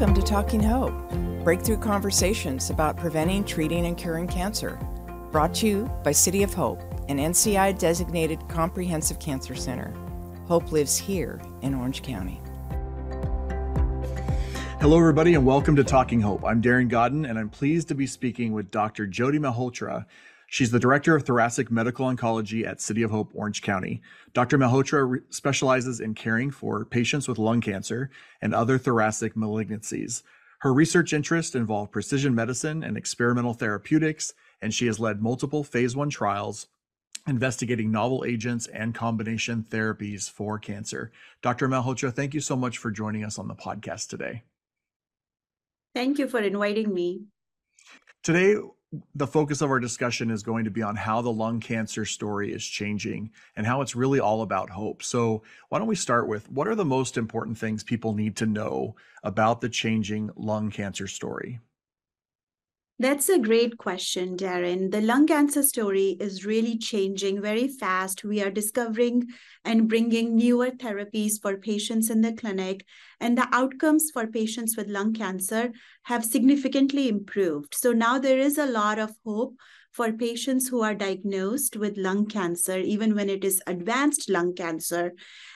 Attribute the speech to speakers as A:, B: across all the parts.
A: Welcome to Talking Hope, breakthrough conversations about preventing, treating, and curing cancer. Brought to you by City of Hope, an NCI designated comprehensive cancer center. Hope lives here in Orange County.
B: Hello, everybody, and welcome to Talking Hope. I'm Darren Godden, and I'm pleased to be speaking with Dr. Jyoti Malhotra. She's the Director of Thoracic Medical Oncology at City of Hope, Orange County. Dr. Malhotra re- specializes in caring for patients with lung cancer and other thoracic malignancies. Her research interests involve precision medicine and experimental therapeutics, and she has led multiple phase one trials investigating novel agents and combination therapies for cancer. Dr. Malhotra, thank you so much for joining us on the podcast today.
C: Thank you for inviting me.
B: Today, the focus of our discussion is going to be on how the lung cancer story is changing and how it's really all about hope. So, why don't we start with what are the most important things people need to know about the changing lung cancer story?
C: That's a great question, Darren. The lung cancer story is really changing very fast. We are discovering and bringing newer therapies for patients in the clinic, and the outcomes for patients with lung cancer have significantly improved. So now there is a lot of hope for patients who are diagnosed with lung cancer, even when it is advanced lung cancer.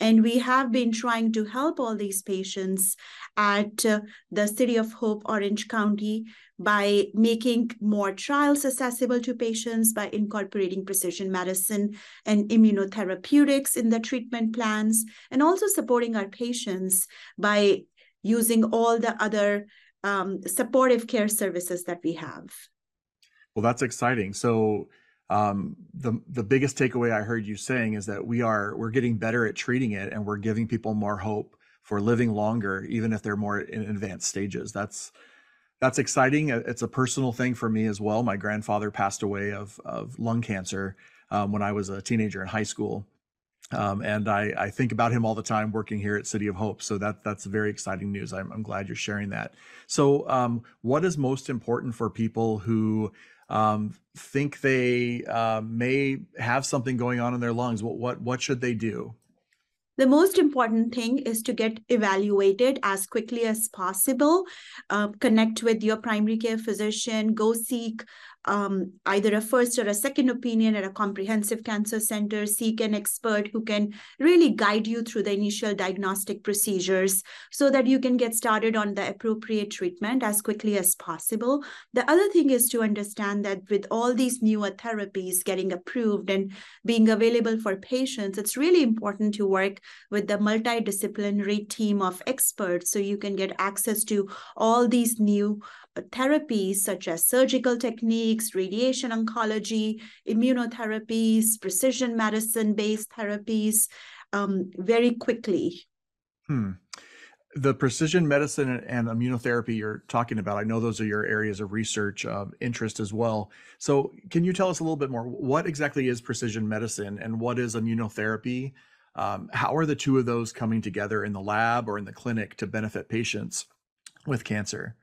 C: And we have been trying to help all these patients at uh, the City of Hope, Orange County, by making more trials accessible to patients, by incorporating precision medicine and immunotherapeutics in the treatment plans, and also supporting our patients by using all the other um, supportive care services that we have.
B: Well, that's exciting. So, um, the the biggest takeaway I heard you saying is that we are we're getting better at treating it, and we're giving people more hope for living longer, even if they're more in advanced stages. That's that's exciting. It's a personal thing for me as well. My grandfather passed away of of lung cancer um, when I was a teenager in high school, um, and I, I think about him all the time working here at City of Hope. So that that's very exciting news. I'm, I'm glad you're sharing that. So, um, what is most important for people who um, think they uh, may have something going on in their lungs? What what what should they do?
C: The most important thing is to get evaluated as quickly as possible. Uh, connect with your primary care physician. Go seek um, either a first or a second opinion at a comprehensive cancer center, seek an expert who can really guide you through the initial diagnostic procedures so that you can get started on the appropriate treatment as quickly as possible. The other thing is to understand that with all these newer therapies getting approved and being available for patients, it's really important to work with the multidisciplinary team of experts so you can get access to all these new therapies such as surgical techniques, radiation oncology, immunotherapies, precision medicine based therapies um, very quickly.
B: Hmm. The precision medicine and immunotherapy you're talking about, I know those are your areas of research uh, interest as well. So, can you tell us a little bit more? What exactly is precision medicine and what is immunotherapy? Um, how are the two of those coming together in the lab or in the clinic to benefit patients with cancer?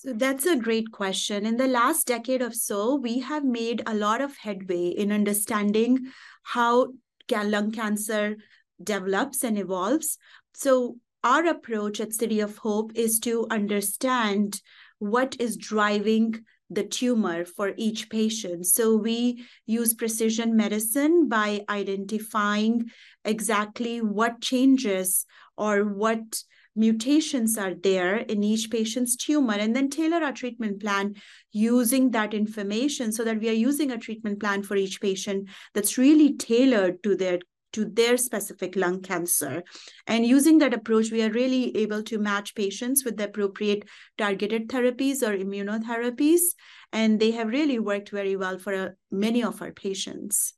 C: So that's a great question. In the last decade or so, we have made a lot of headway in understanding how lung cancer develops and evolves. So our approach at City of Hope is to understand what is driving the tumor for each patient. So we use precision medicine by identifying exactly what changes or what mutations are there in each patient's tumor and then tailor our treatment plan using that information so that we are using a treatment plan for each patient that's really tailored to their to their specific lung cancer. And using that approach, we are really able to match patients with the appropriate targeted therapies or immunotherapies. And they have really worked very well for uh, many of our patients.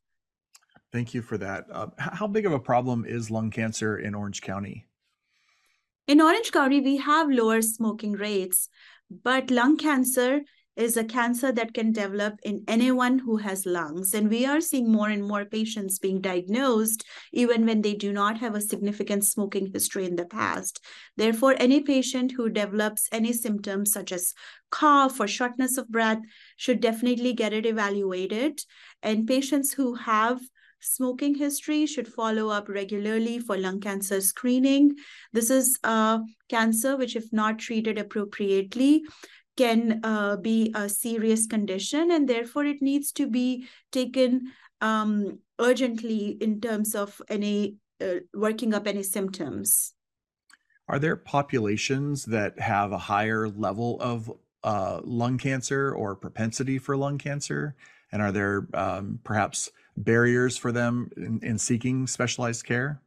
B: Thank you for that. Uh, how big of a problem is lung cancer in Orange County?
C: In Orange County, we have lower smoking rates, but lung cancer is a cancer that can develop in anyone who has lungs. And we are seeing more and more patients being diagnosed, even when they do not have a significant smoking history in the past. Therefore, any patient who develops any symptoms such as cough or shortness of breath should definitely get it evaluated. And patients who have smoking history should follow up regularly for lung cancer screening. This is a cancer which, if not treated appropriately, can uh, be a serious condition, and therefore it needs to be taken um, urgently in terms of any uh, working up any symptoms.
B: Are there populations that have a higher level of uh, lung cancer or propensity for lung cancer? And are there um, perhaps barriers for them in, in seeking specialized care?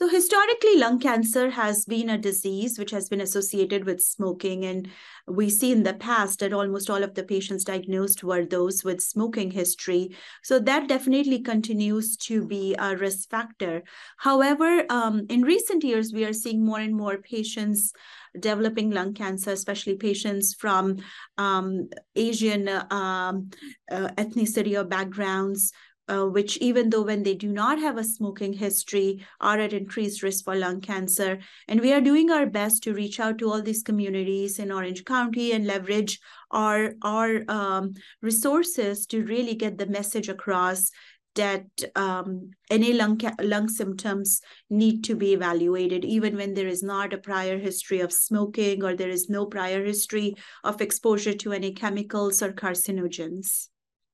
C: So, historically, lung cancer has been a disease which has been associated with smoking. And we see in the past that almost all of the patients diagnosed were those with smoking history. So, that definitely continues to be a risk factor. However, um, in recent years, we are seeing more and more patients developing lung cancer, especially patients from um, Asian um, uh, ethnicity or backgrounds uh, which even though when they do not have a smoking history are at increased risk for lung cancer. And we are doing our best to reach out to all these communities in Orange County and leverage our, our um, resources to really get the message across that um, any lung, lung symptoms need to be evaluated, even when there is not a prior history of smoking or there is no prior history of exposure to any chemicals or carcinogens.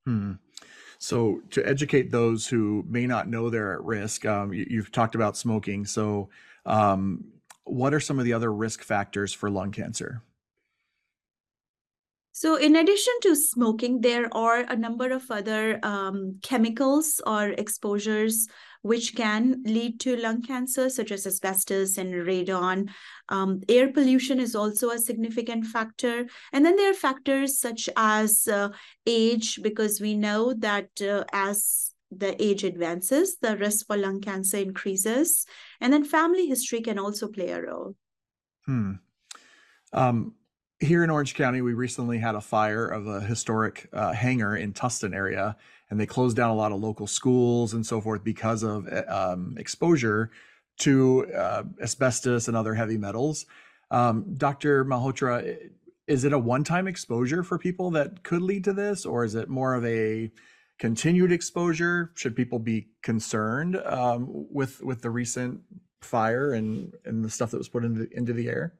B: Hmm. So, to educate those who may not know they're at risk, um, you, have talked about smoking. So, um, what are some of the other risk factors for lung cancer?
C: So, in addition to smoking, there are a number of other um, chemicals or exposures which can lead to lung cancer, such as asbestos and radon. Um, air pollution is also a significant factor. And then there are factors such as uh, age, because we know that uh, as the age advances, the risk for lung cancer increases. And then family history can also play a role.
B: Hmm. Um, here in Orange County, we recently had a fire of a historic uh, hangar in Tustin area and they closed down a lot of local schools and so forth because of eh, um, exposure to uh, asbestos and other heavy metals. Um, Dr. Malhotra, is it a one-time exposure for people that could lead to this, or is it more of a continued exposure? Should people be concerned um, with with the recent fire and and the stuff that was put into into the air?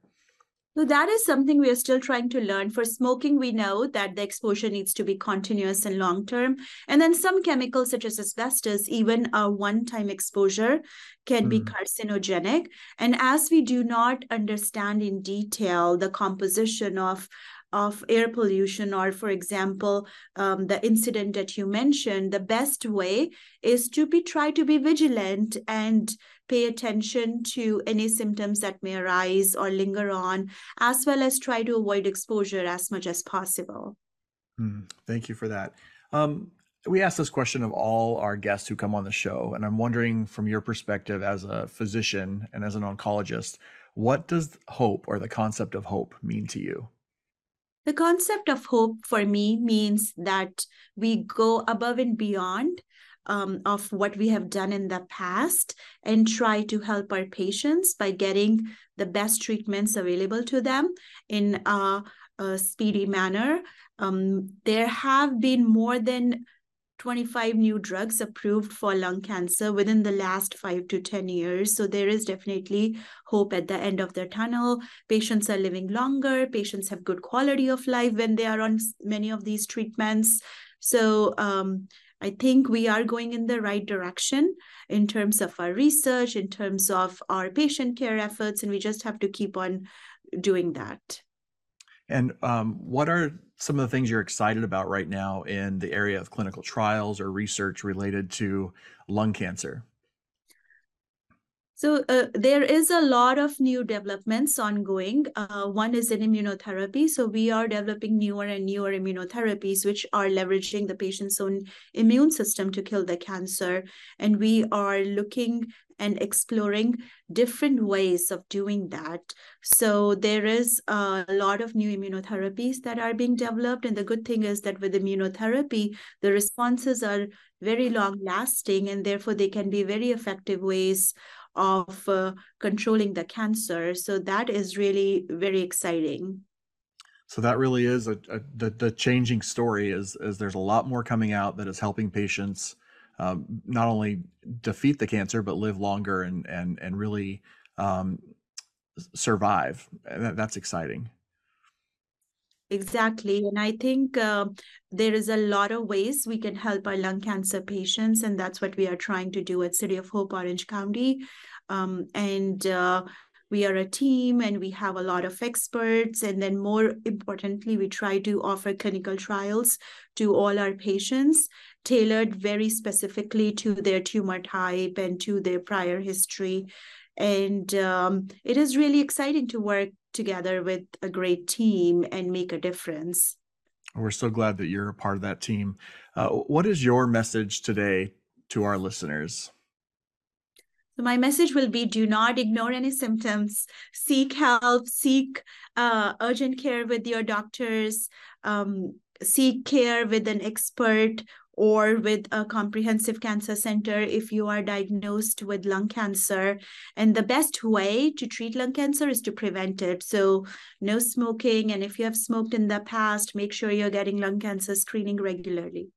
C: So that is something we are still trying to learn. For smoking, we know that the exposure needs to be continuous and long term. And then some chemicals, such as asbestos, even a one time exposure can mm. be carcinogenic. And as we do not understand in detail the composition of of air pollution or for example um, the incident that you mentioned the best way is to be try to be vigilant and pay attention to any symptoms that may arise or linger on as well as try to avoid exposure as much as possible.
B: Mm, thank you for that. Um, we ask this question of all our guests who come on the show and i'm wondering from your perspective as a physician and as an oncologist what does hope or the concept of hope mean to you?
C: The concept of hope for me means that we go above and beyond um, of what we have done in the past and try to help our patients by getting the best treatments available to them in a, a speedy manner. Um, there have been more than 25 new drugs approved for lung cancer within the last five to 10 years. So there is definitely hope at the end of the tunnel. Patients are living longer, patients have good quality of life when they are on many of these treatments. So um, I think we are going in the right direction in terms of our research, in terms of our patient care efforts, and we just have to keep on doing that.
B: And um, what are some of the things you're excited about right now in the area of clinical trials or research related to lung cancer?
C: So uh, there is a lot of new developments ongoing. Uh, one is in immunotherapy. So we are developing newer and newer immunotherapies, which are leveraging the patient's own immune system to kill the cancer. And we are looking and exploring different ways of doing that. So there is a lot of new immunotherapies that are being developed. And the good thing is that with immunotherapy, the responses are very long lasting and therefore they can be very effective ways of uh, controlling the cancer. So that is really very exciting.
B: So that really is a, a the, the changing story is is there's a lot more coming out that is helping patients um, not only defeat the cancer but live longer and and and really um, survive. That, that's exciting.
C: Exactly. And I think uh, there is a lot of ways we can help our lung cancer patients. And that's what we are trying to do at City of Hope, Orange County. Um, and uh, we are a team and we have a lot of experts. And then, more importantly, we try to offer clinical trials to all our patients, tailored very specifically to their tumor type and to their prior history. And um, it is really exciting to work together with a great team and make a difference.
B: We're so glad that you're a part of that team. Uh, what is your message today to our listeners?
C: So my message will be do not ignore any symptoms, seek help, seek uh, urgent care with your doctors, um, seek care with an expert or with a comprehensive cancer center if you are diagnosed with lung cancer. And the best way to treat lung cancer is to prevent it. So, no smoking. And if you have smoked in the past, make sure you're getting lung cancer screening regularly.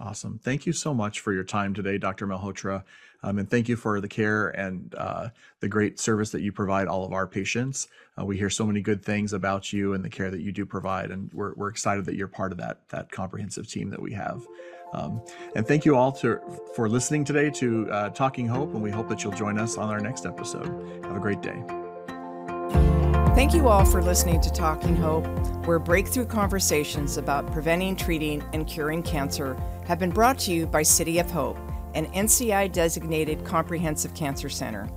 B: Awesome. Thank you so much for your time today, Dr. Malhotra. Um, and thank you for the care and uh, the great service that you provide all of our patients. Uh, we hear so many good things about you and the care that you do provide, and we're, we're excited that you're part of that, that comprehensive team that we have. Um, and thank you all to, for listening today to uh, Talking Hope, and we hope that you'll join us on our next episode. Have a great day.
A: Thank you all for listening to Talking Hope, where breakthrough conversations about preventing, treating, and curing cancer have been brought to you by City of Hope, an NCI designated comprehensive cancer center.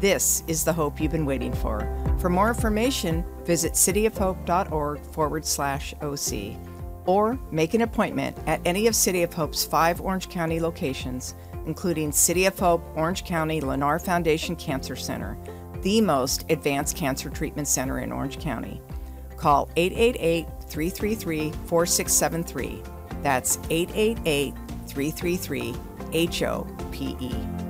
A: This is the hope you've been waiting for. For more information, visit cityofhope.org forward slash OC or make an appointment at any of City of Hope's five Orange County locations, including City of Hope Orange County Lennar Foundation Cancer Center the most advanced cancer treatment center in Orange County. Call 888 333 4673. That's 888 333 HOPE.